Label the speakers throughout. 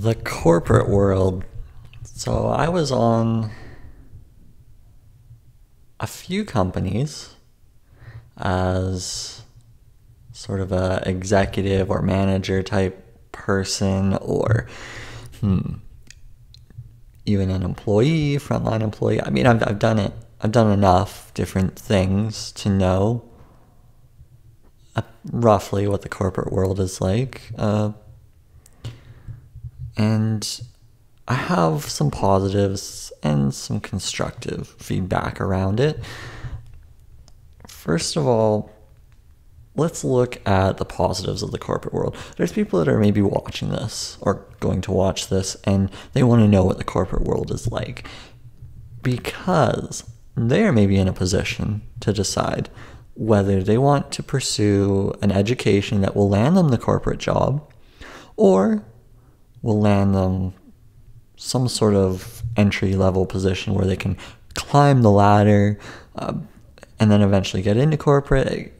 Speaker 1: the corporate world. So I was on a few companies as sort of a executive or manager type person or hmm, even an employee, frontline employee. I mean, I've, I've done it. I've done enough different things to know uh, roughly what the corporate world is like. Uh, and I have some positives and some constructive feedback around it. First of all, let's look at the positives of the corporate world. There's people that are maybe watching this or going to watch this and they want to know what the corporate world is like because they are maybe in a position to decide whether they want to pursue an education that will land them the corporate job or will land them some sort of entry level position where they can climb the ladder uh, and then eventually get into corporate.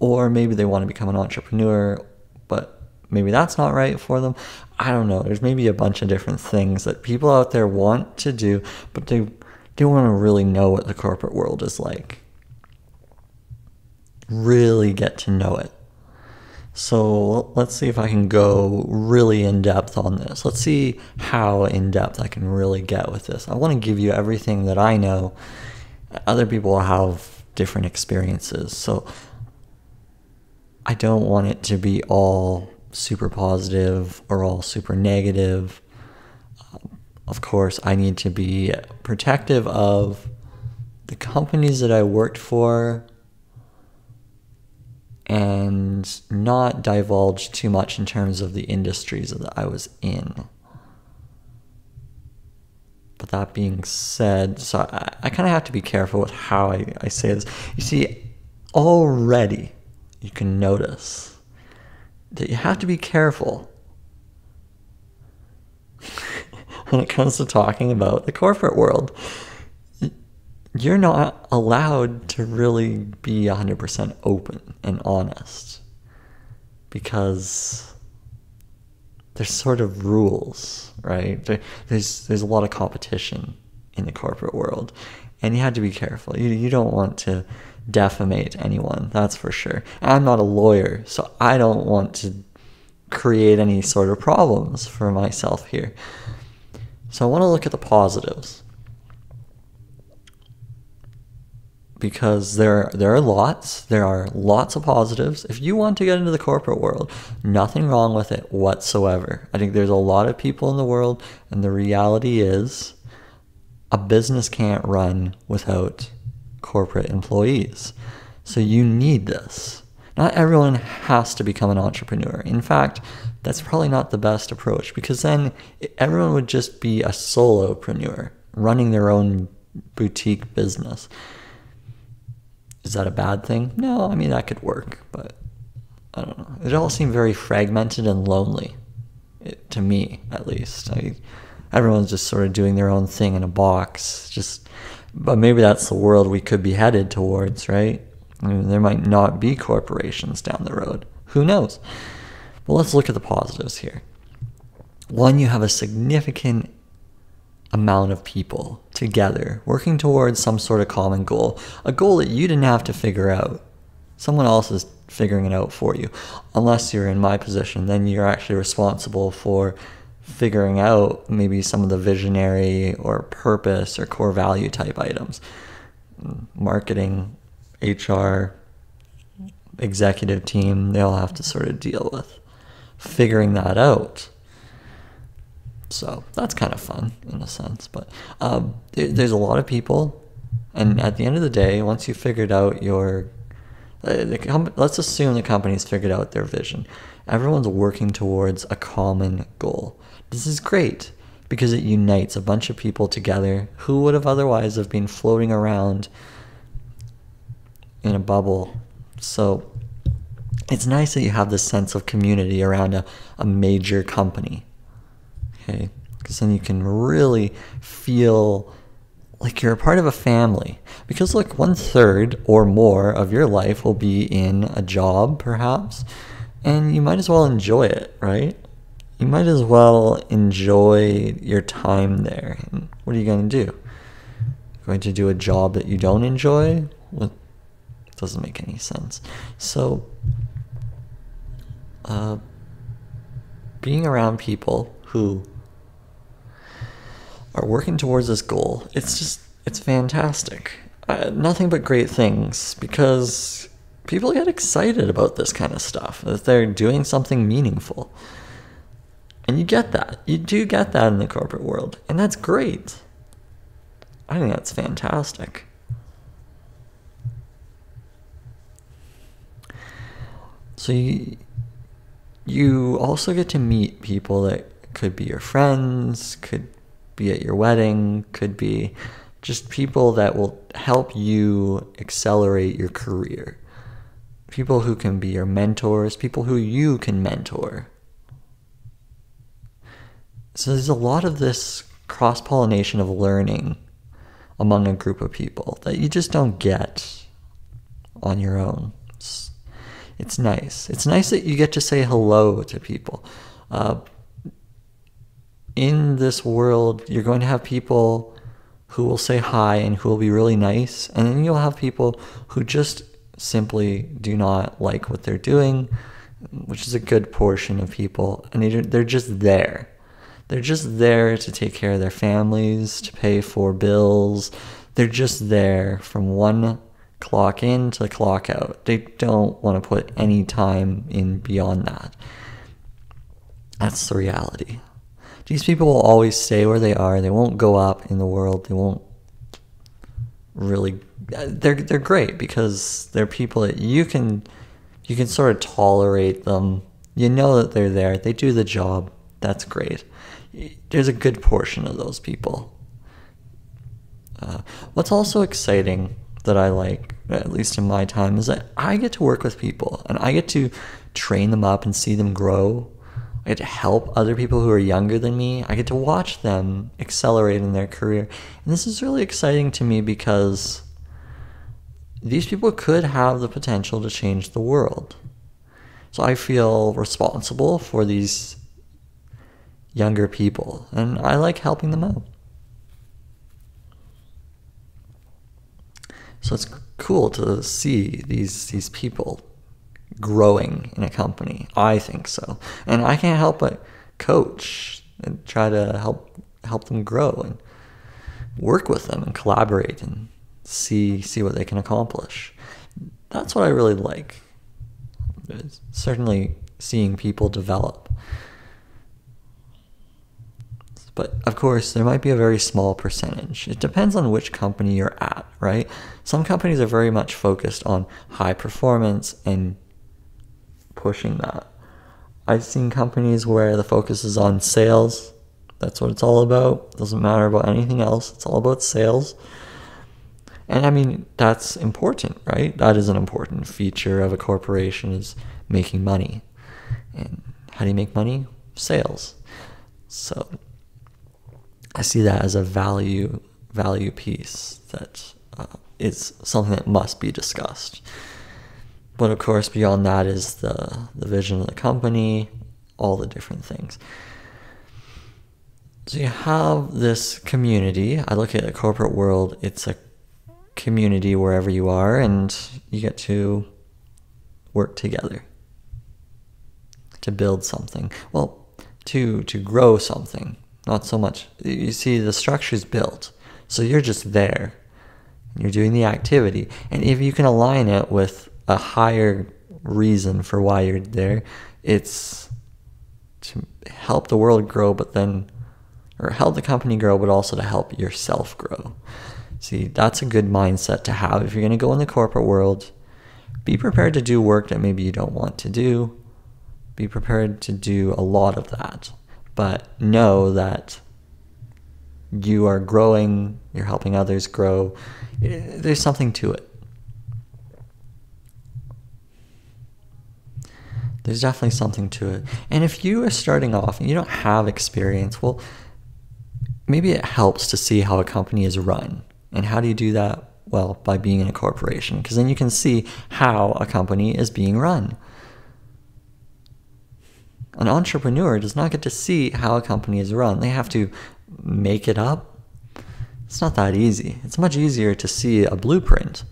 Speaker 1: Or maybe they want to become an entrepreneur, but maybe that's not right for them. I don't know. There's maybe a bunch of different things that people out there want to do, but they don't want to really know what the corporate world is like. Really get to know it. So let's see if I can go really in depth on this. Let's see how in depth I can really get with this. I want to give you everything that I know. Other people have different experiences. So I don't want it to be all super positive or all super negative. Um, of course, I need to be protective of the companies that I worked for and not divulge too much in terms of the industries that I was in. But that being said, so I, I kind of have to be careful with how I, I say this. You see, already you can notice that you have to be careful when it comes to talking about the corporate world you're not allowed to really be 100% open and honest because there's sort of rules, right? There's there's a lot of competition in the corporate world, and you have to be careful. You you don't want to defamate anyone, that's for sure. I'm not a lawyer, so I don't want to create any sort of problems for myself here. So I want to look at the positives. Because there there are lots there are lots of positives. If you want to get into the corporate world nothing wrong with it whatsoever. I think there's a lot of people in the world and the reality is a business can't run without corporate employees. So you need this. Not everyone has to become an entrepreneur. In fact that's probably not the best approach because then everyone would just be a solopreneur running their own boutique business is that a bad thing? No, I mean, that could work, but I don't know. It all seemed very fragmented and lonely, it, to me at least. I, everyone's just sort of doing their own thing in a box. Just, but maybe that's the world we could be headed towards, right? I mean, there might not be corporations down the road. Who knows? But let's look at the positives here. One, you have a significant amount of people together working towards some sort of common goal, a goal that you didn't have to figure out. Someone else is figuring it out for you. Unless you're in my position, then you're actually responsible for figuring out maybe some of the visionary or purpose or core value type items. Marketing, HR, executive team, they all have to sort of deal with figuring that out. So that's kind of fun in a sense. But um, there's a lot of people, and at the end of the day, once you figured out your, uh, com- let's assume the company's figured out their vision. Everyone's working towards a common goal. This is great because it unites a bunch of people together who would have otherwise have been floating around in a bubble. So it's nice that you have this sense of community around a, a major company Okay, because then you can really feel like you're a part of a family. Because look, one third or more of your life will be in a job, perhaps, and you might as well enjoy it, right? you might as well enjoy your time there. What are you going to do? Going to do a job that you don't enjoy? Doesn't make any sense. So, uh, being around people who are working towards this goal, it's just, it's fantastic. Uh, nothing but great things because people get excited about this kind of stuff, that they're doing something meaningful. And you get that. You do get that in the corporate world. And that's great. I think that's fantastic. So you, you also get to meet people that could be your friends, could be at your wedding, could be just people that will help you accelerate your career. People who can be your mentors, people who you can mentor. So there's a lot of this cross pollination of learning among a group of people that you just don't get on your own. It's, it's nice. It's nice that you get to say hello to people. Uh, in this world, you're going to have people who will say hi and who will be really nice, and then you'll have people who just simply do not like what they're doing, which is a good portion of people, and they're just there. They're just there to take care of their families, to pay for bills. They're just there from one clock in to clock out. They don't want to put any time in beyond that. That's the reality. These people will always stay where they are. They won't go up in the world. They won't really they're they're great because they're people that you can you can sort of tolerate them. You know that they're there. They do the job. That's great there's a good portion of those people. Uh, what's also exciting that I like, at least in my time, is that I get to work with people and I get to train them up and see them grow. I get to help other people who are younger than me. I get to watch them accelerate in their career. And this is really exciting to me because these people could have the potential to change the world. So I feel responsible for these younger people, and I like helping them out. So it's cool to see these these people growing in a company. I think so, and I can't help but coach and try to help help them grow and work with them and collaborate and see see what they can accomplish. That's what I really like. It's certainly seeing people develop but of course, there might be a very small percentage. It depends on which company you're at, right? Some companies are very much focused on high performance and pushing that. I've seen companies where the focus is on sales. That's what it's all about. Doesn't matter about anything else. It's all about sales. And I mean, that's important, right? That is an important feature of a corporation is making money. And how do you make money? Sales. So I see that as a value value piece that uh, is something that must be discussed. But of course, beyond that is the the vision of the company, all the different things. So you have this community. I look at the corporate world; it's a community wherever you are, and you get to work together to build something. Well, to to grow something not so much. You see, the structure is built, so you're just there. You're doing the activity, and if you can align it with a higher reason for why you're there, it's to help the world grow, but then, or help the company grow, but also to help yourself grow. See, that's a good mindset to have if you're going to go in the corporate world. Be prepared to do work that maybe you don't want to do. Be prepared to do a lot of that but know that you are growing, you're helping others grow. There's something to it. There's definitely something to it. And if you are starting off and you don't have experience, well, maybe it helps to see how a company is run. And how do you do that? Well, by being in a corporation, because then you can see how a company is being run. An entrepreneur does not get to see how a company is run. They have to make it up. It's not that easy. It's much easier to see a blueprint,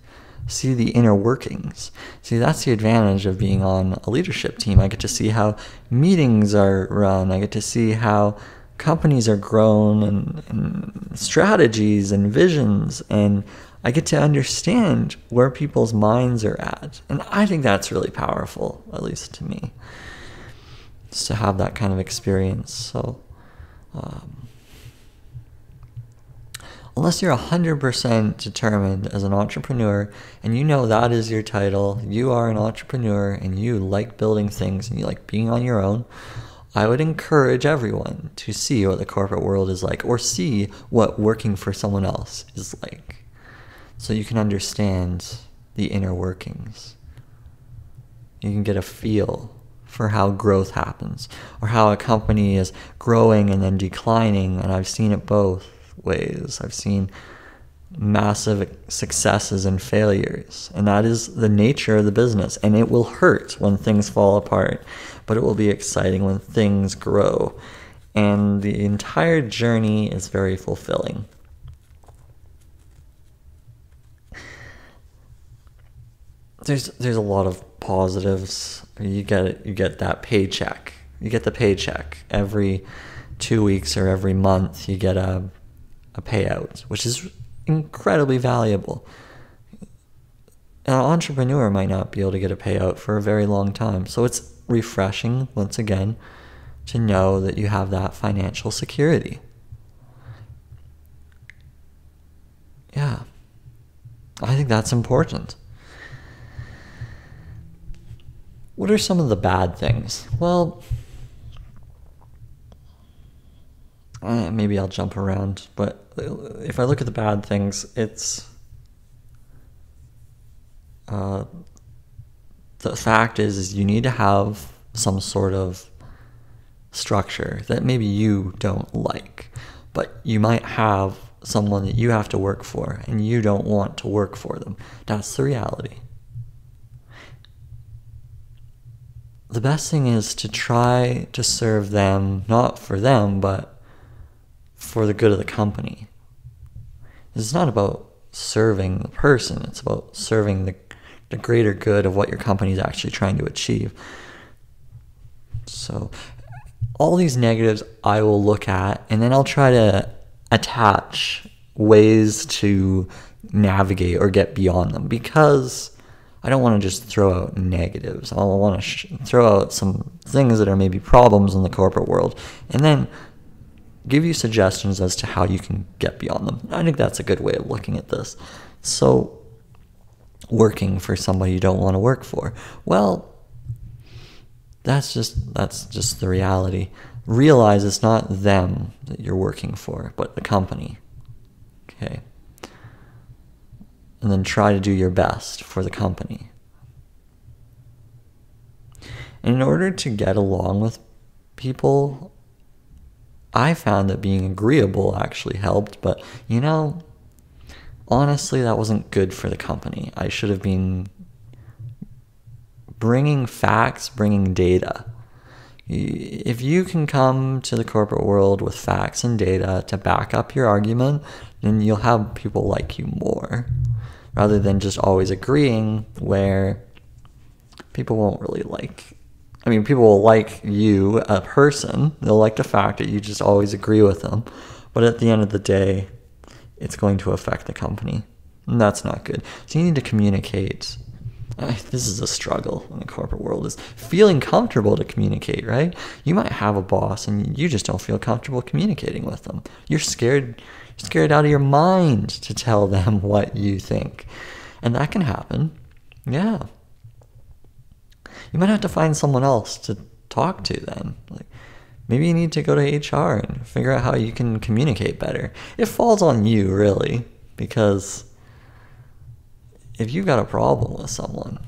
Speaker 1: see the inner workings. See, that's the advantage of being on a leadership team. I get to see how meetings are run, I get to see how companies are grown and, and strategies and visions and I get to understand where people's minds are at. And I think that's really powerful, at least to me, to have that kind of experience. So, um, unless you're 100% determined as an entrepreneur and you know that is your title, you are an entrepreneur and you like building things and you like being on your own, I would encourage everyone to see what the corporate world is like or see what working for someone else is like so you can understand the inner workings. You can get a feel for how growth happens or how a company is growing and then declining. And I've seen it both ways. I've seen massive successes and failures. And that is the nature of the business. And it will hurt when things fall apart, but it will be exciting when things grow. And the entire journey is very fulfilling. there's there's a lot of positives. You get you get that paycheck. You get the paycheck every two weeks or every month. You get a a payout, which is incredibly valuable. An entrepreneur might not be able to get a payout for a very long time, so it's refreshing once again to know that you have that financial security. Yeah, I think that's important. What are some of the bad things? Well, uh, maybe I'll jump around, but if I look at the bad things, it's uh, the fact is, is you need to have some sort of structure that maybe you don't like, but you might have someone that you have to work for and you don't want to work for them. That's the reality. the best thing is to try to serve them, not for them, but for the good of the company. It's not about serving the person, it's about serving the, the greater good of what your company is actually trying to achieve. So, all these negatives I will look at, and then I'll try to attach ways to navigate or get beyond them because I don't want to just throw out negatives. I want to sh- throw out some things that are maybe problems in the corporate world and then give you suggestions as to how you can get beyond them. I think that's a good way of looking at this. So, working for somebody you don't want to work for. Well, that's just that's just the reality. Realize it's not them that you're working for, but the company. Okay and then try to do your best for the company. And in order to get along with people, I found that being agreeable actually helped, but you know, honestly, that wasn't good for the company. I should have been bringing facts, bringing data. If you can come to the corporate world with facts and data to back up your argument, then you'll have people like you more rather than just always agreeing where people won't really like I mean people will like you a person. They'll like the fact that you just always agree with them. But at the end of the day it's going to affect the company. And that's not good. So you need to communicate. Uh, this is a struggle in the corporate world is feeling comfortable to communicate right? You might have a boss and you just don't feel comfortable communicating with them. You're scared scared out of your mind to tell them what you think. And that can happen. Yeah. You might have to find someone else to talk to then. Like maybe you need to go to HR and figure out how you can communicate better. It falls on you really because if you've got a problem with someone,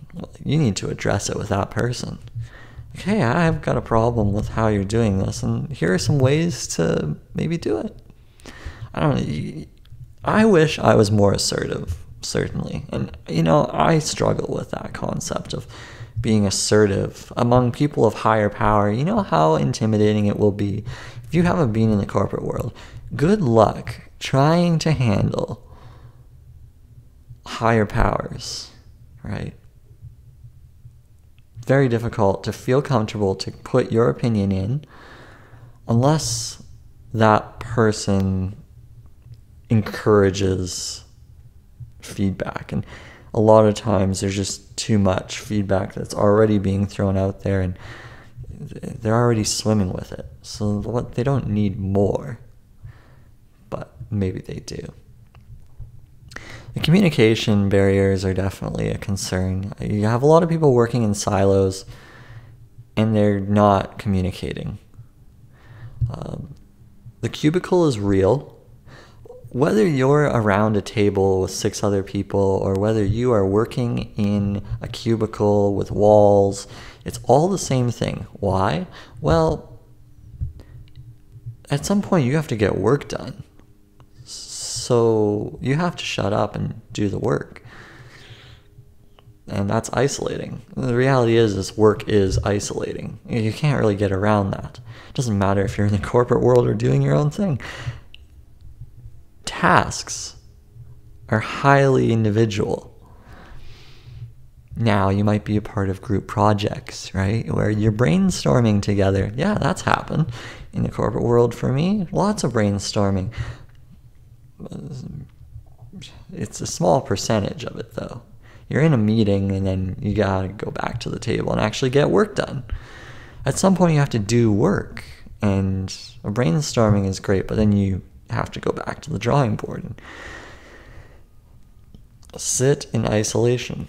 Speaker 1: you need to address it with that person. Like, hey, I've got a problem with how you're doing this, and here are some ways to maybe do it. I don't know. I wish I was more assertive, certainly. And, you know, I struggle with that concept of being assertive among people of higher power, you know how intimidating it will be. If you haven't been in the corporate world, good luck trying to handle higher powers, right? Very difficult to feel comfortable to put your opinion in unless that person encourages feedback. And a lot of times there's just too much feedback that's already being thrown out there and they're already swimming with it. So they don't need more. But maybe they do. The communication barriers are definitely a concern. You have a lot of people working in silos and they're not communicating. Um, the cubicle is real. Whether you're around a table with six other people or whether you are working in a cubicle with walls, it's all the same thing. Why? Well, at some point you have to get work done. So you have to shut up and do the work. And that's isolating. The reality is this work is isolating. You can't really get around that. It doesn't matter if you're in the corporate world or doing your own thing. Tasks are highly individual. Now you might be a part of group projects, right? Where you're brainstorming together. Yeah, that's happened in the corporate world for me. Lots of brainstorming. It's a small percentage of it though. You're in a meeting and then you gotta go back to the table and actually get work done at some point you have to do work and brainstorming is great but then you have to go back to the drawing board. And sit in isolation.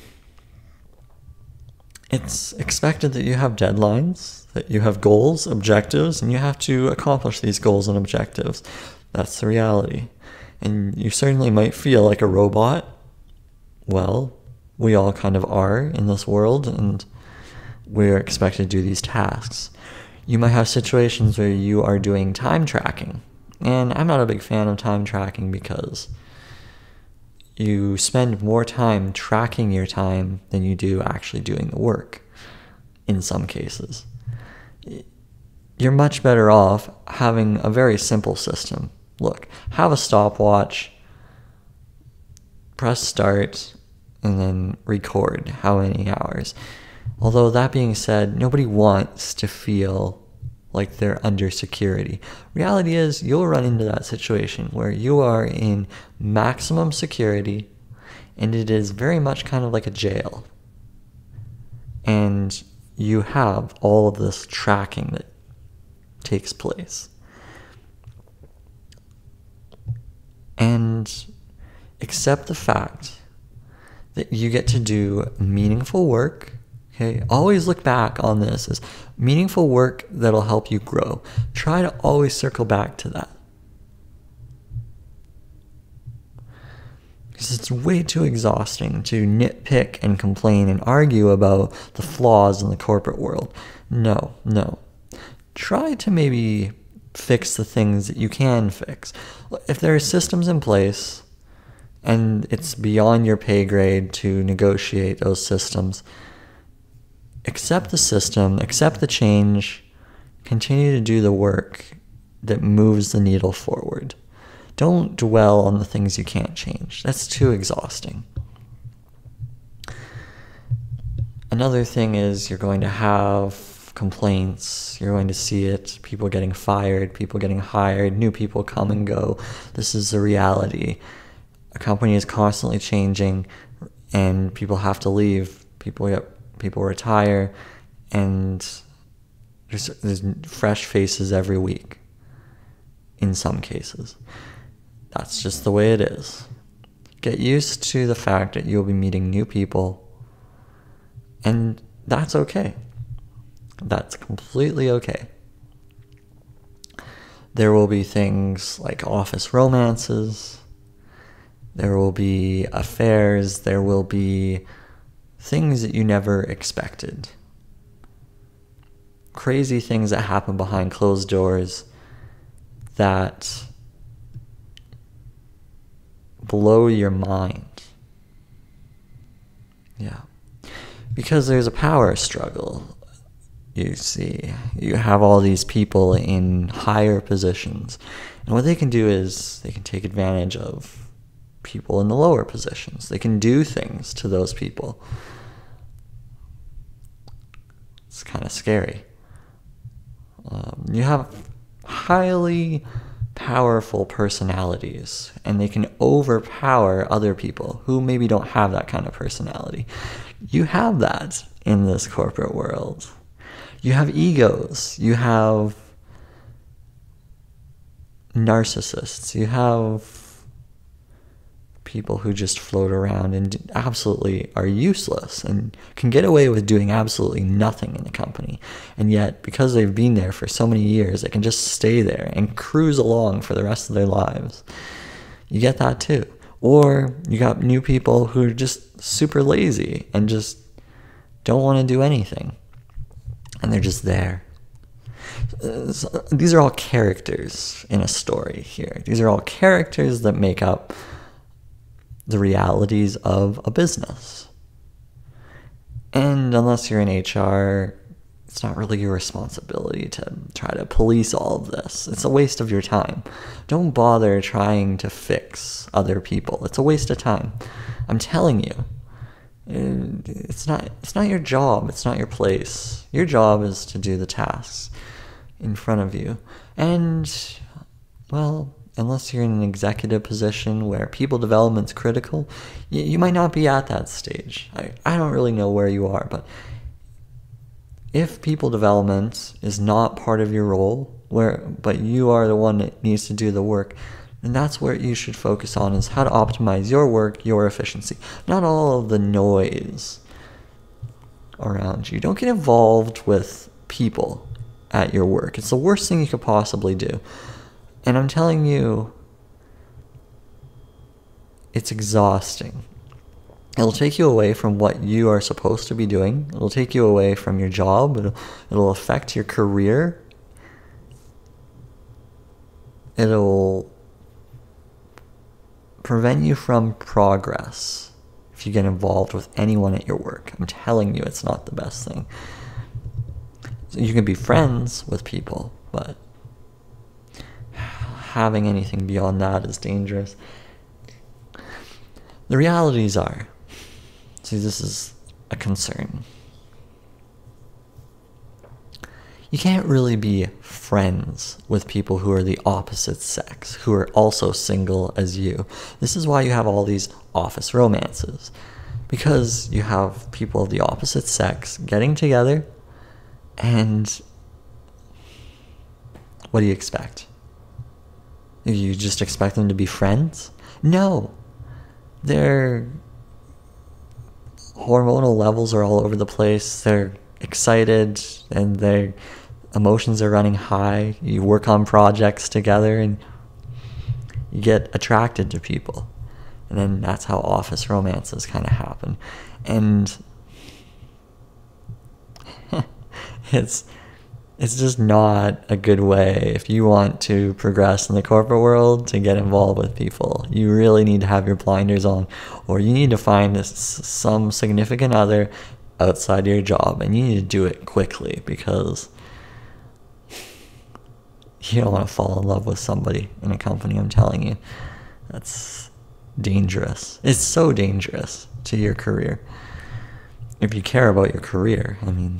Speaker 1: It's expected that you have deadlines that you have goals objectives and you have to accomplish these goals and objectives. That's the reality. And you certainly might feel like a robot. Well we all kind of are in this world and we're expected to do these tasks. You might have situations where you are doing time tracking. And I'm not a big fan of time tracking because you spend more time tracking your time than you do actually doing the work in some cases. You're much better off having a very simple system. Look, have a stopwatch, press start, and then record how many hours. Although, that being said, nobody wants to feel like they're under security. Reality is, you'll run into that situation where you are in maximum security and it is very much kind of like a jail. And you have all of this tracking that takes place. And accept the fact that you get to do meaningful work Okay, always look back on this as meaningful work that'll help you grow. Try to always circle back to that. Because it's way too exhausting to nitpick and complain and argue about the flaws in the corporate world. No, no. Try to maybe fix the things that you can fix. If there are systems in place and it's beyond your pay grade to negotiate those systems, accept the system, accept the change, continue to do the work that moves the needle forward. Don't dwell on the things you can't change. That's too exhausting. Another thing is you're going to have complaints. You're going to see it people getting fired, people getting hired, new people come and go. This is the reality. A company is constantly changing and people have to leave. People get people retire, and there's, there's fresh faces every week in some cases. That's just the way it is. Get used to the fact that you'll be meeting new people, and that's okay. That's completely okay. There will be things like office romances, there will be affairs, there will be things that you never expected. Crazy things that happen behind closed doors that blow your mind. Yeah. because there's a power struggle. You see, you have all these people in higher positions, and what they can do is they can take advantage of people in the lower positions. They can do things to those people. It's kind of scary. Um, you have highly powerful personalities and they can overpower other people who maybe don't have that kind of personality. You have that in this corporate world. You have egos. You have narcissists. You have people who just float around and absolutely are useless and can get away with doing absolutely nothing in the company. And yet, because they've been there for so many years, they can just stay there and cruise along for the rest of their lives. You get that too. Or you got new people who are just super lazy and just don't want to do anything. And they're just there. So these are all characters in a story here. These are all characters that make up the realities of a business. And unless you're in HR, it's not really your responsibility to try to police all of this. It's a waste of your time. Don't bother trying to fix other people. It's a waste of time. I'm telling you. Uh, it's not it's not your job, it's not your place. Your job is to do the tasks in front of you. And well, unless you're in an executive position where people development's critical, you, you might not be at that stage. I, I don't really know where you are, but if people development is not part of your role, where but you are the one that needs to do the work, then that's where you should focus on is how to optimize your work, your efficiency, not all of the noise around you. Don't get involved with people at your work. It's the worst thing you could possibly do. And I'm telling you, it's exhausting. It'll take you away from what you are supposed to be doing. It'll take you away from your job. It'll, it'll affect your career. It'll prevent you from progress if you get involved with anyone at your work. I'm telling you, it's not the best thing. You can be friends with people, but having anything beyond that is dangerous. The realities are see, this is a concern. You can't really be friends with people who are the opposite sex, who are also single as you. This is why you have all these office romances. Because you have people of the opposite sex getting together, and what do you expect? You just expect them to be friends? No. Their hormonal levels are all over the place. They're excited and their emotions are running high. You work on projects together and you get attracted to people. And then that's how office romances kind of happen. And it's it's just not a good way if you want to progress in the corporate world to get involved with people. You really need to have your blinders on, or you need to find some significant other outside your job, and you need to do it quickly because you don't want to fall in love with somebody in a company. I'm telling you, that's dangerous. It's so dangerous to your career. If you care about your career, I mean.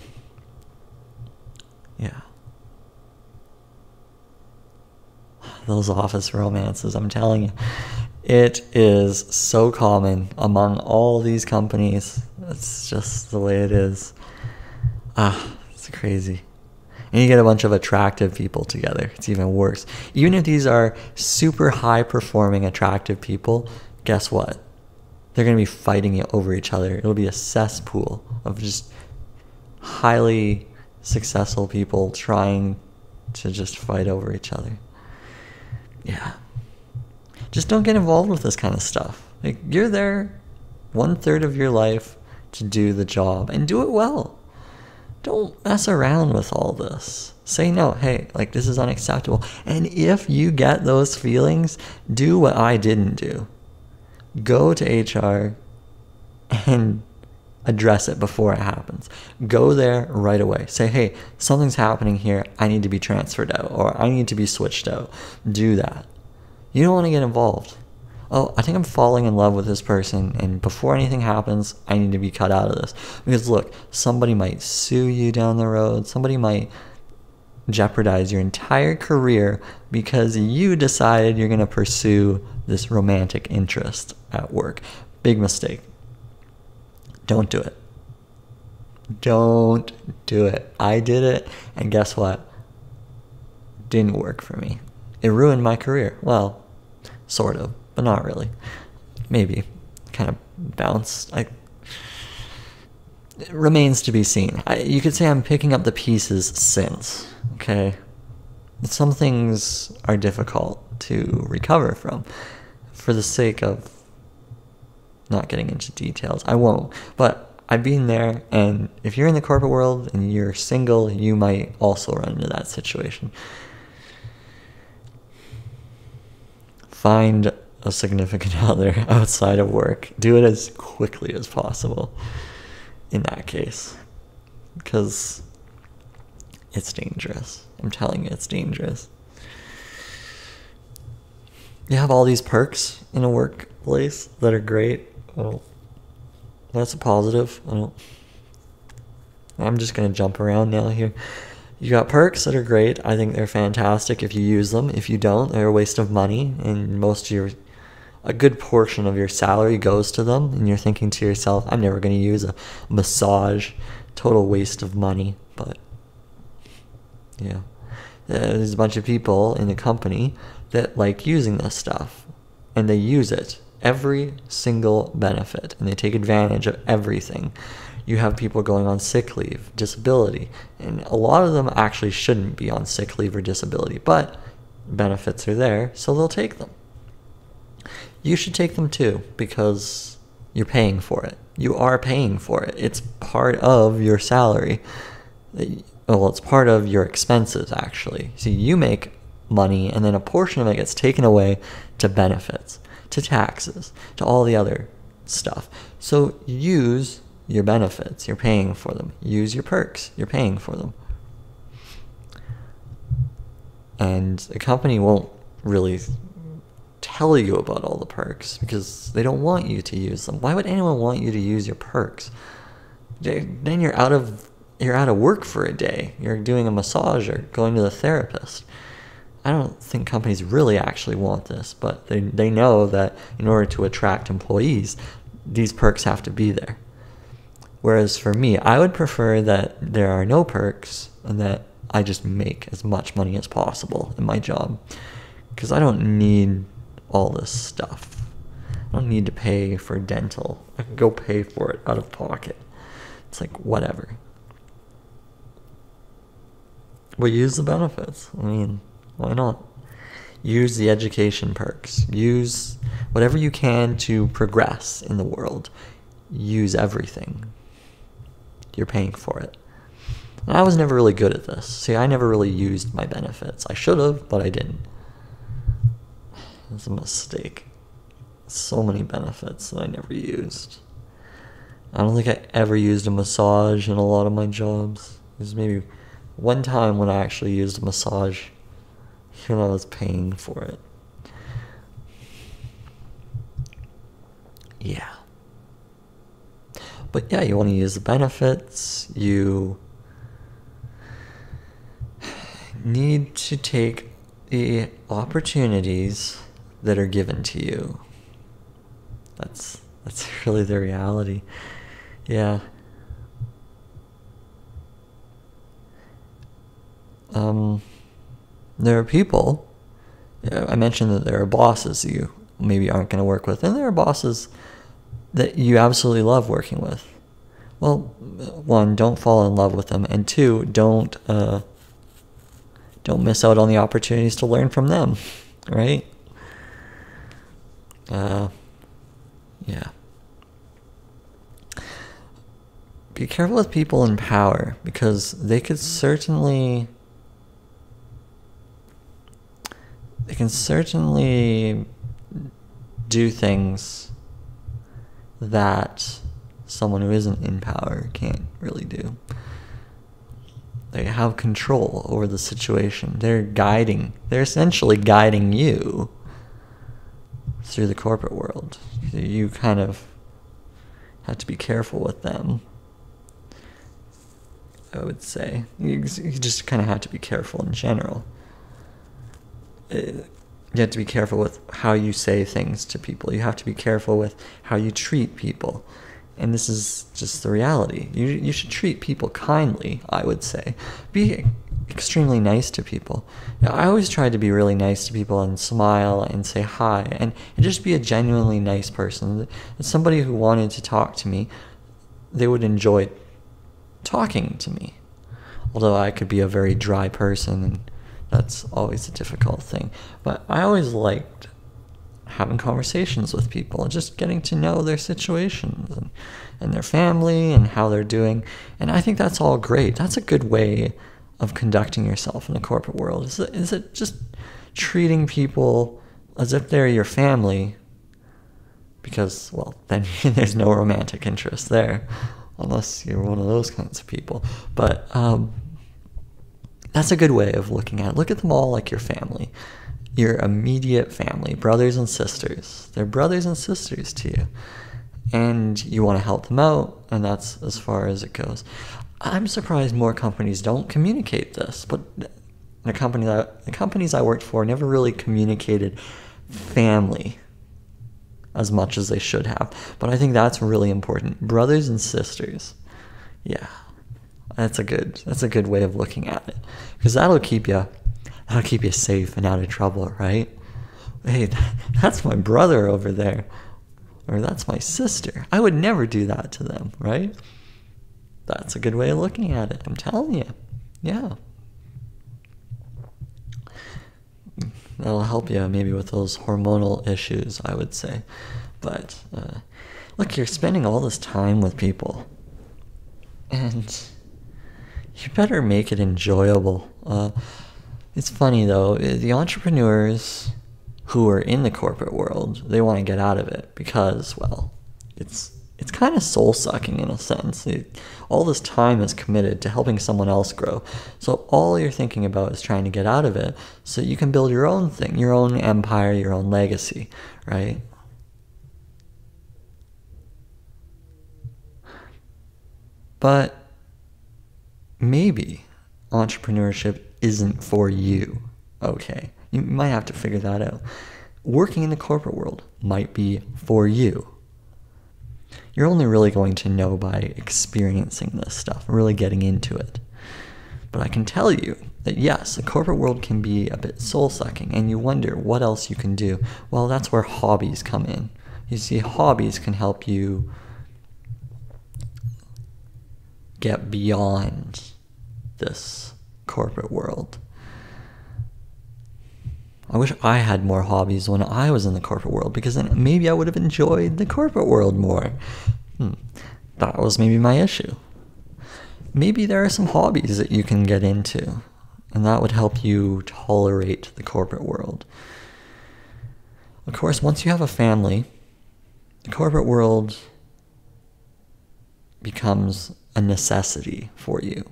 Speaker 1: Those office romances, I'm telling you. It is so common among all these companies. It's just the way it is. Ah, it's crazy. And you get a bunch of attractive people together. It's even worse. Even if these are super high performing, attractive people, guess what? They're going to be fighting over each other. It'll be a cesspool of just highly successful people trying to just fight over each other. Yeah. Just don't get involved with this kind of stuff. Like, you're there one third of your life to do the job and do it well. Don't mess around with all this. Say no, hey, like this is unacceptable. And if you get those feelings, do what I didn't do. Go to HR and address it before it happens. Go there right away. Say, hey, something's happening here. I need to be transferred out or I need to be switched out. Do that. You don't want to get involved. Oh, I think I'm falling in love with this person, and before anything happens, I need to be cut out of this. Because look, somebody might sue you down the road, somebody might jeopardize your entire career because you decided you're going to pursue this romantic interest at work. Big mistake. Don't do it. Don't do it. I did it, and guess what? Didn't work for me. It ruined my career. Well, sort of, but not really. Maybe. Kind of bounced. I, it remains to be seen. I, you could say I'm picking up the pieces since, okay? Some things are difficult to recover from. For the sake of not getting into details, I won't. But I've been there, and if you're in the corporate world and you're single, you might also run into that situation. Find a significant other outside of work. Do it as quickly as possible in that case. Because it's dangerous. I'm telling you, it's dangerous. You have all these perks in a workplace that are great. Well, that's a positive. I don't. I'm just gonna jump around now here. You got perks that are great. I think they're fantastic if you use them. If you don't, they're a waste of money, and most of your a good portion of your salary goes to them, and you're thinking to yourself, I'm never going to use a massage. Total waste of money. But, yeah. There's a bunch of people in the company that like using this stuff, and they use it. Every single benefit, and they take advantage of everything. You have people going on sick leave, disability, and a lot of them actually shouldn't be on sick leave or disability, but benefits are there, so they'll take them you should take them too because you're paying for it. You are paying for it. It's part of your salary. Well, it's part of your expenses, actually. So you make money, and then a portion of it gets taken away to benefits, to taxes, to all the other stuff. So use your benefits. You're paying for them. Use your perks. You're paying for them. And the company won't really tell you about all the perks because they don't want you to use them. Why would anyone want you to use your perks? Then you're out of you're out of work for a day. You're doing a massage or going to the therapist. I don't think companies really actually want this, but they they know that in order to attract employees, these perks have to be there. Whereas for me, I would prefer that there are no perks and that I just make as much money as possible in my job. Because I don't need all this stuff. I don't need to pay for dental. I can go pay for it out of pocket. It's like whatever. But use the benefits. I mean, why not? Use the education perks. Use whatever you can to progress in the world. Use everything. You're paying for it. And I was never really good at this. See, I never really used my benefits. I should have, but I didn't. It's a mistake. So many benefits that I never used. I don't think I ever used a massage in a lot of my jobs. There's maybe one time when I actually used a massage, even though I was paying for it. Yeah. But yeah, you want to use the benefits. You need to take the opportunities that are given to you. That's that's really the reality. Yeah. Um, there are people. I mentioned that there are bosses you maybe aren't going to work with, and there are bosses that you absolutely love working with. Well, one, don't fall in love with them, and two, don't uh, don't miss out on the opportunities to learn from them, right? Uh, yeah. Be careful with people in power because they could certainly. They can certainly do things that someone who isn't in power can't really do. They have control over the situation. They're guiding, they're essentially guiding you through the corporate world. You kind of have to be careful with them. I would say. You, just kind of have to be careful in general. You have to be careful with how you say things to people. You have to be careful with how you treat people. And this is just the reality. You, you should treat people kindly, I would say. Be extremely nice to people. I always try to be really nice to people and smile and say hi and, and just be a genuinely nice person. Somebody who wanted to talk to me, they would enjoy talking to me. Although I could be a very dry person and that's always a difficult thing. But I always liked having conversations with people and just getting to know their situations and, and their family and how they're doing. And I think that's all great. That's a good way of conducting yourself in the corporate world. Is it, is it just treating people as if they're your family? Because, well, then there's no romantic interest there, unless you're one of those kinds of people. But um, that's a good way of looking at it. Look at them all like your family, your immediate family, brothers and sisters. They're brothers and sisters to you. And you want to help them out, and that's as far as it goes. I'm surprised more companies don't communicate this, but the company that the companies I worked for never really communicated family as much as they should have. But I think that's really important. Brothers and sisters. Yeah. That's a good that's a good way of looking at it because that'll keep you that'll keep you safe and out of trouble, right? Hey, that's my brother over there, or that's my sister. I would never do that to them, right? That's a good way of looking at it. I'm telling you, yeah. That'll help you maybe with those hormonal issues, I would say. But uh, look, you're spending all this time with people, and you better make it enjoyable. Uh, it's funny though, eh, the entrepreneurs who are in the corporate world, they want to get out of it because, well, it's it's kind of soul sucking in a sense. It, all this time is committed to helping someone else grow. So all you're thinking about is trying to get out of it so you can build your own thing, your own empire, your own legacy, right? But maybe entrepreneurship isn't for you. Okay, you might have to figure that out. Working in the corporate world might be for you. You're only really going to know by experiencing this stuff, really getting into it. But I can tell you that yes, the corporate world can be a bit soul sucking, and you wonder what else you can do. Well, that's where hobbies come in. You see, hobbies can help you get beyond this corporate world. I wish I had more hobbies when I was in the corporate world because then maybe I would have enjoyed the corporate world more. Hmm. That was maybe my issue. Maybe there are some hobbies that you can get into, and that would help you tolerate the corporate world. Of course, once you have a family, the corporate world becomes a necessity for you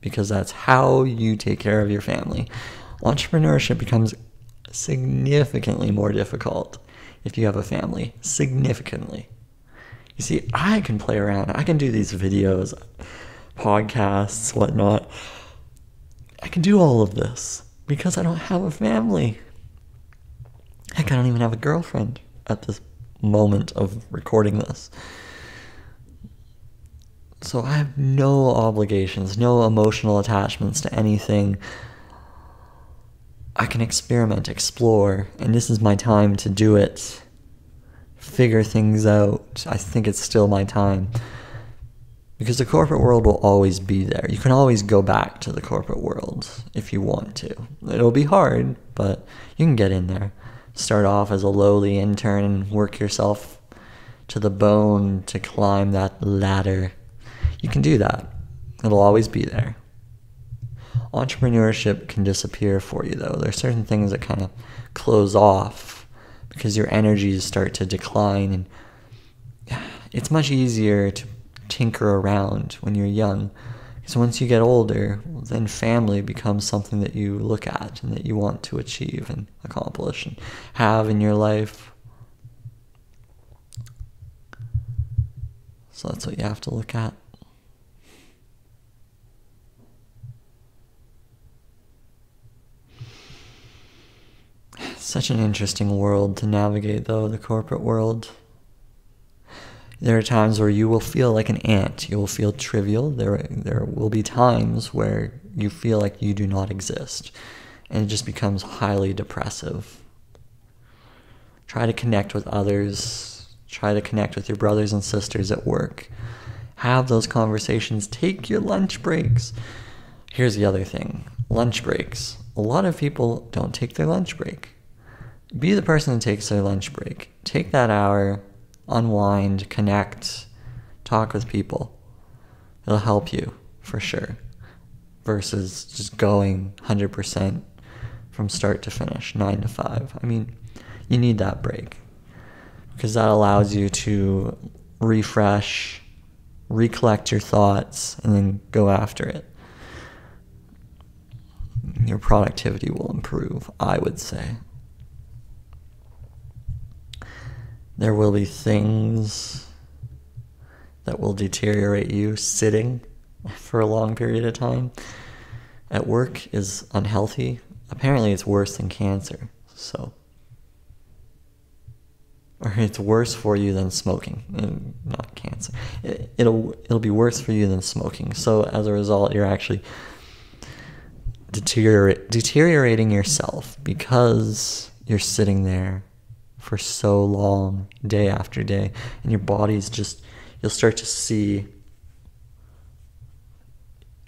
Speaker 1: because that's how you take care of your family. Entrepreneurship becomes significantly more difficult if you have a family. Significantly. You see, I can play around. I can do these videos, podcasts, whatnot. I can do all of this because I don't have a family. Heck, I don't even have a girlfriend at this moment of recording this. So I have no obligations, no emotional attachments to anything. I can experiment, explore, and this is my time to do it. Figure things out. I think it's still my time. Because the corporate world will always be there. You can always go back to the corporate world if you want to. It'll be hard, but you can get in there. Start off as a lowly intern and work yourself to the bone to climb that ladder you can do that. It'll always be there. Entrepreneurship can disappear for you, though. There are certain things that kind of close off because your energies start to decline and it's much easier to tinker around when you're young. Because once you get older, then family becomes something that you look at and that you want to achieve and accomplish and have in your life. So that's what you have to look at. Such an interesting world to navigate, though, the corporate world. There are times where you will feel like an ant. You will feel trivial. There, there will be times where you feel like you do not exist. And it just becomes highly depressive. Try to connect with others. Try to connect with your brothers and sisters at work. Have those conversations. Take your lunch breaks. Here's the other thing lunch breaks. A lot of people don't take their lunch break. Be the person who takes their lunch break. Take that hour, unwind, connect, talk with people. It'll help you for sure. Versus just going 100% from start to finish, 9 to 5. I mean, you need that break because that allows you to refresh, recollect your thoughts, and then go after it. Your productivity will improve, I would say. There will be things that will deteriorate you sitting for a long period of time. At work is unhealthy. Apparently, it's worse than cancer. So, or it's worse for you than smoking. Not cancer. It, it'll it'll be worse for you than smoking. So as a result, you're actually deteriorate, deteriorating yourself because you're sitting there for so long, day after day, and your body's just, you'll start to see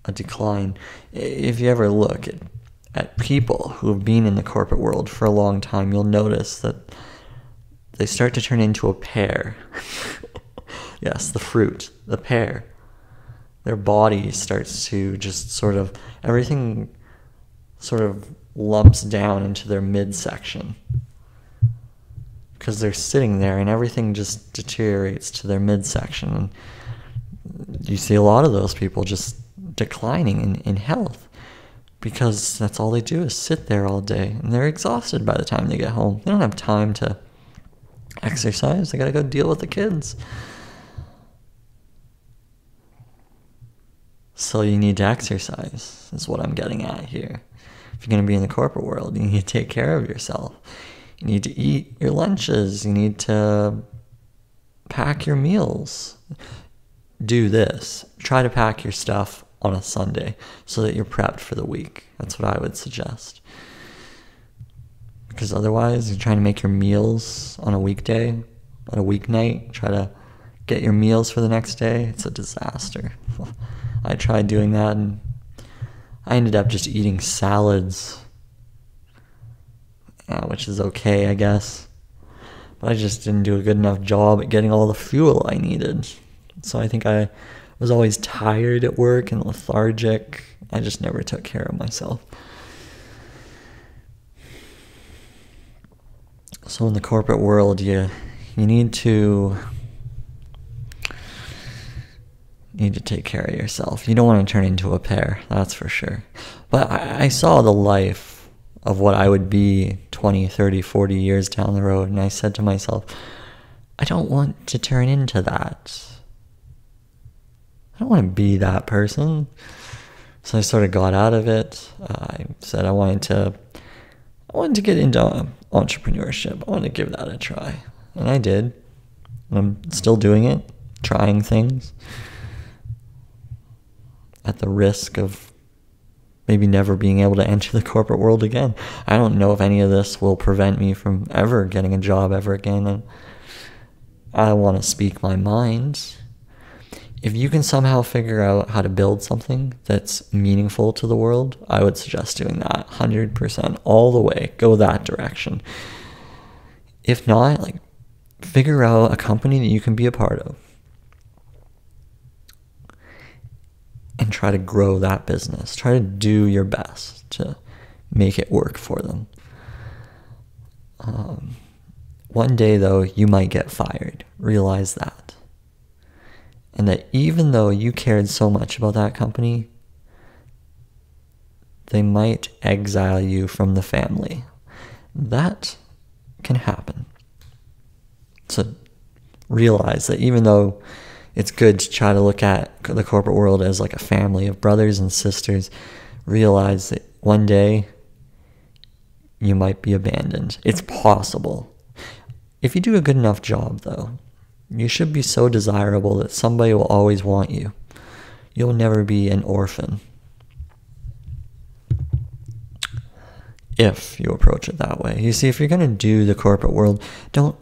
Speaker 1: a decline. If you ever look at, at people who have been in the corporate world for a long time, you'll notice that they start to turn into a pear. yes, the fruit, the pear. Their body starts to just sort of, everything sort of lumps down into their midsection because they're sitting there and everything just deteriorates to their midsection. And you see a lot of those people just declining in, in health because that's all they do is sit there all day and they're exhausted by the time they get home. They don't have time to exercise, they gotta go deal with the kids. So you need to exercise, is what I'm getting at here. If you're to be in the corporate world, you need to take care of yourself. You need to eat your lunches. You need to pack your meals. Do this. Try to pack your stuff on a Sunday so that you're prepped for the week. That's what I would suggest. Because otherwise, you're trying to make your meals on a weekday, on a weeknight, try to get your meals for the next day. It's a disaster. I tried doing that and I ended up just eating salads uh, which is okay, I guess. But I just didn't do a good enough job at getting all the fuel I needed. So I think I was always tired at work and lethargic. I just never took care of myself. So in the corporate world, you you need to need to take care of yourself. You don't want to turn into a pear, that's for sure. But I, I saw the life of what I would be 20, 30, 40 years down the road. And I said to myself, I don't want to turn into that. I don't want to be that person. So I sort of got out of it. Uh, I said I wanted to, I wanted to get into entrepreneurship. I wanted to give that a try, and I did. I'm still doing it, trying things at the risk of maybe never being able to enter the corporate world again. I don't know if any of this will prevent me from ever getting a job ever again. And I want to speak my mind. If you can somehow figure out how to build something that's meaningful to the world, I would suggest doing that 100% all the way. Go that direction. If not, like figure out a company that you can be a part of and try to grow that business. Try to do your best to make it work for them. Um, one day, though, you might get fired. Realize that. And that even though you cared so much about that company, they might exile you from the family. That can happen. So realize that even though it's good to try to look at the corporate world as like a family of brothers and sisters, realize that one day you might be abandoned. It's possible. If you do a good enough job, though, you should be so desirable that somebody will always want you. You'll never be an orphan. If you approach it that way. You see, if you're going to do the corporate world, don't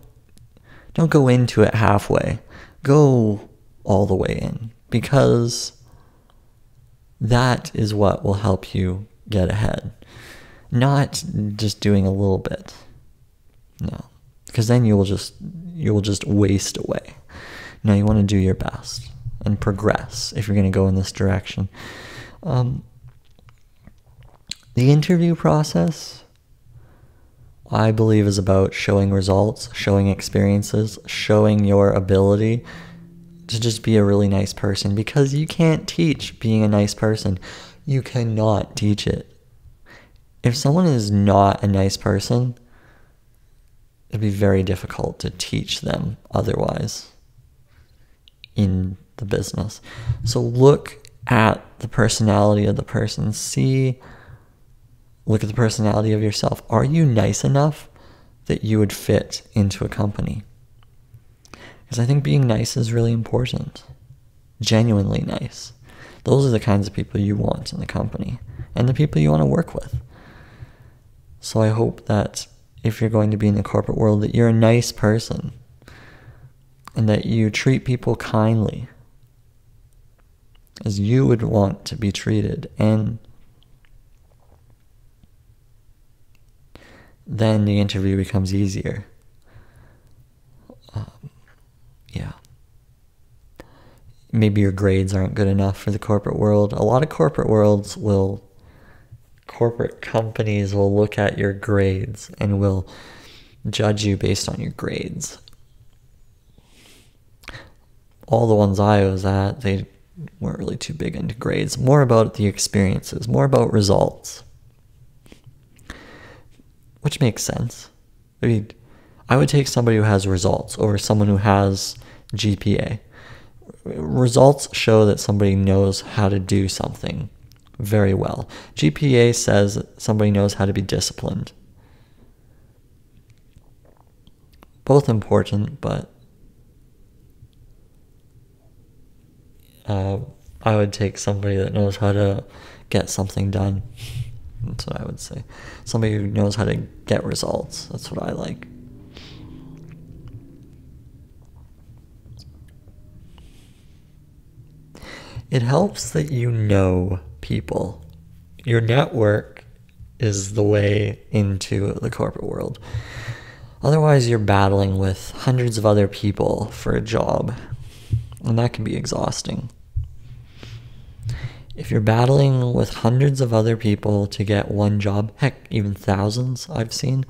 Speaker 1: don't go into it halfway. Go all the way in because that is what will help you get ahead. Not just doing a little bit. No. Because then you will just you will just waste away. Now you want to do your best and progress if you're going to go in this direction. Um, the interview process, I believe, is about showing results, showing experiences, showing your ability to just be a really nice person because you can't teach being a nice person. You cannot teach it. If someone is not a nice person, it'd be very difficult to teach them otherwise in the business. So look at the personality of the person. See, look at the personality of yourself. Are you nice enough that you would fit into a company? Because I think being nice is really important. Genuinely nice. Those are the kinds of people you want in the company and the people you want to work with. So I hope that if you're going to be in the corporate world, that you're a nice person and that you treat people kindly as you would want to be treated. And then the interview becomes easier. Yeah. Maybe your grades aren't good enough for the corporate world. A lot of corporate worlds will corporate companies will look at your grades and will judge you based on your grades. All the ones I was at, they weren't really too big into grades, more about the experiences, more about results. Which makes sense. I mean, I would take somebody who has results over someone who has GPA. Results show that somebody knows how to do something very well. GPA says somebody knows how to be disciplined. Both important, but uh, I would take somebody that knows how to get something done. That's what I would say. Somebody who knows how to get results. That's what I like. It helps that you know people. Your network is the way into the corporate world. Otherwise, you're battling with hundreds of other people for a job, and that can be exhausting. If you're battling with hundreds of other people to get one job, heck, even thousands I've seen,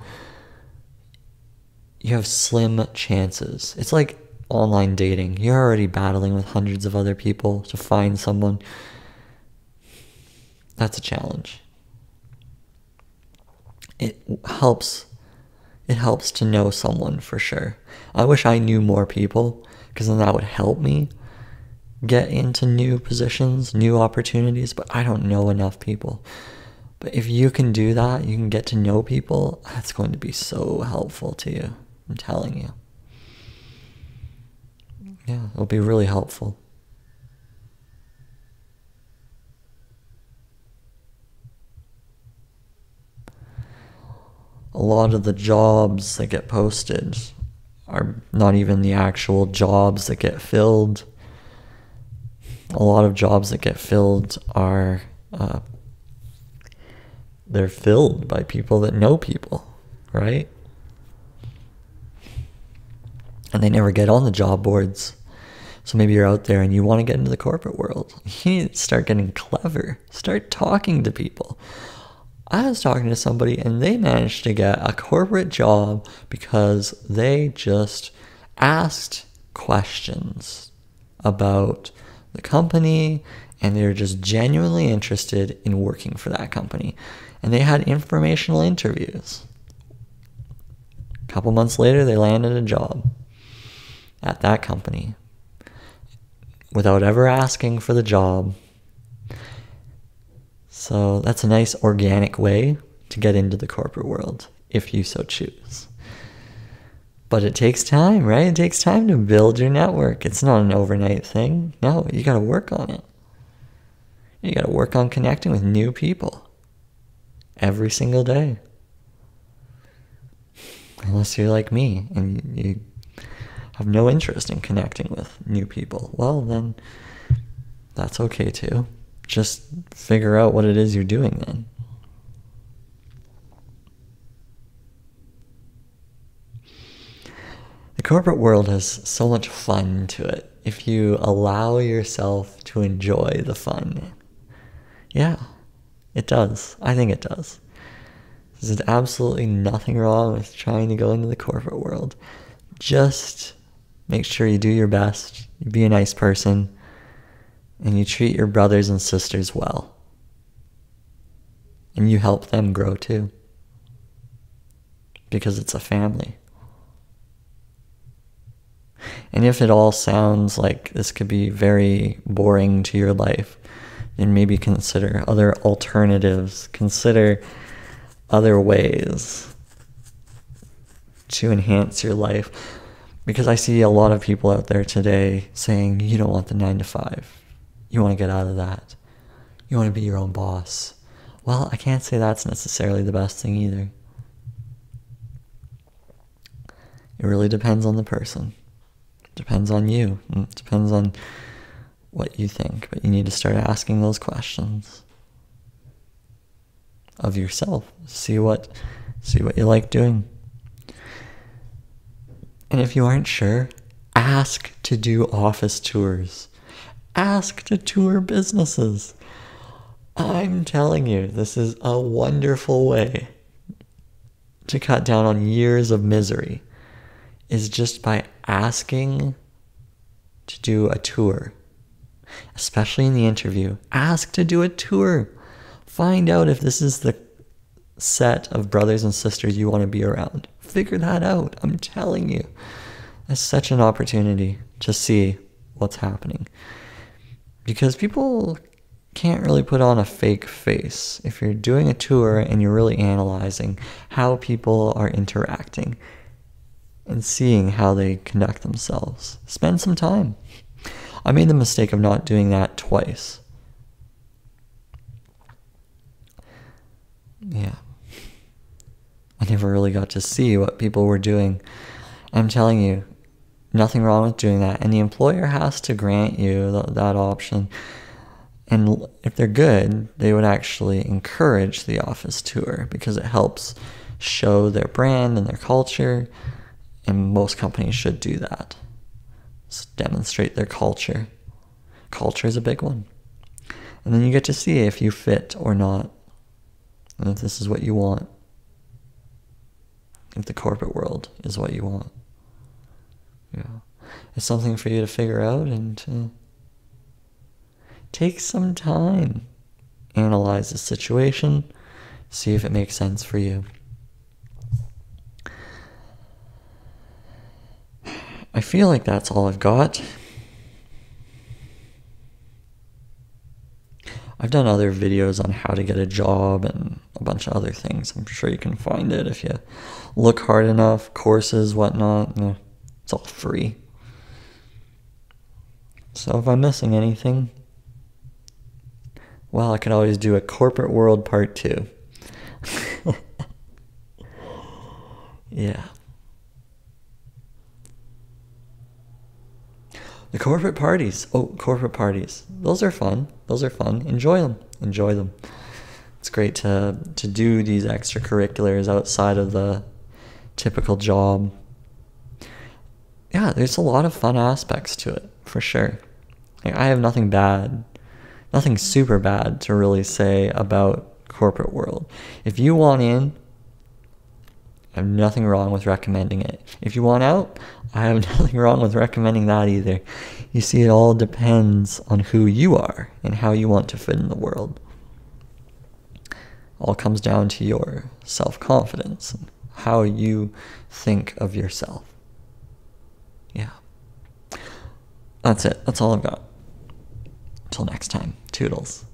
Speaker 1: you have slim chances. It's like online dating. You're already battling with hundreds of other people to find someone that's a challenge. It helps it helps to know someone for sure. I wish I knew more people because then that would help me get into new positions, new opportunities, but I don't know enough people. But if you can do that, you can get to know people, that's going to be so helpful to you. I'm telling you. Yeah, it'll be really helpful. a lot of the jobs that get posted are not even the actual jobs that get filled. A lot of jobs that get filled are uh, they're filled by people that know people, right? And they never get on the job boards. So maybe you're out there and you want to get into the corporate world. You need to start getting clever. Start talking to people. I was talking to somebody and they managed to get a corporate job because they just asked questions. about the company and they were just genuinely interested in working for that company. And they had informational interviews. A couple months later, they landed a job at that company without ever asking for the job. So that's a nice organic way to get into the corporate world if you so choose. But it takes time, right? It takes time to build your network. It's not an overnight thing. No, you got to work on it. You got to work on connecting with new people every single day. Unless you're like me and you have no interest in connecting with new people, well, then that's okay too. Just figure out what it is you're doing then. The corporate world has so much fun to it if you allow yourself to enjoy the fun. Yeah, it does. I think it does. There's absolutely nothing wrong with trying to go into the corporate world. Just make sure you do your best, you be a nice person, and you treat your brothers and sisters well. And you help them grow too. Because it's a family. And if it all sounds like this could be very boring to your life, then maybe consider other alternatives. Consider other ways to enhance your life. Because I see a lot of people out there today saying, you don't want the nine to five. You want to get out of that. You want to be your own boss. Well, I can't say that's necessarily the best thing either. It really depends on the person. Depends on you. It depends on what you think. But you need to start asking those questions of yourself. See what see what you like doing. And if you aren't sure, ask to do office tours. Ask to tour businesses. I'm telling you, this is a wonderful way to cut down on years of misery is just by asking to do a tour, especially in the interview. Ask to do a tour. Find out if this is the set of brothers and sisters you want to be around. Figure that out. I'm telling you. It's such an opportunity to see what's happening. Because people can't really put on a fake face. If you're doing a tour and you're really analyzing how people are interacting, and seeing how they conduct themselves. Spend some time. I made the mistake of not doing that twice. Yeah. I never really got to see what people were doing. I'm telling you, nothing wrong with doing that. And the employer has to grant you th- that option. And if they're good, they would actually encourage the office tour because it helps show their brand and their culture and most companies should do that. Just demonstrate their culture. Culture is a big one. And then you get to see if you fit or not. And if this is what you want. If the corporate world is what you want. Yeah. It's something for you to figure out and to take some time. Analyze the situation. See if it makes sense for you. I feel like that's all I've got. I've done other videos on how to get a job and a bunch of other things. I'm sure you can find it if you look hard enough, courses, whatnot. It's all free. So if I'm missing anything, well, I could always do a corporate world part two. yeah. The corporate parties. Oh, corporate parties. Those are fun. Those are fun. Enjoy them. Enjoy them. It's great to to do these extracurriculars outside of the typical job. Yeah, there's a lot of fun aspects to it, for sure. Like, I have nothing bad, nothing super bad to really say about corporate world. If you want in I have nothing wrong with recommending it. If you want out, I have nothing wrong with recommending that either. You see, it all depends on who you are and how you want to fit in the world. All comes down to your self confidence and how you think of yourself. Yeah. That's it. That's all I've got. Until next time. Toodles.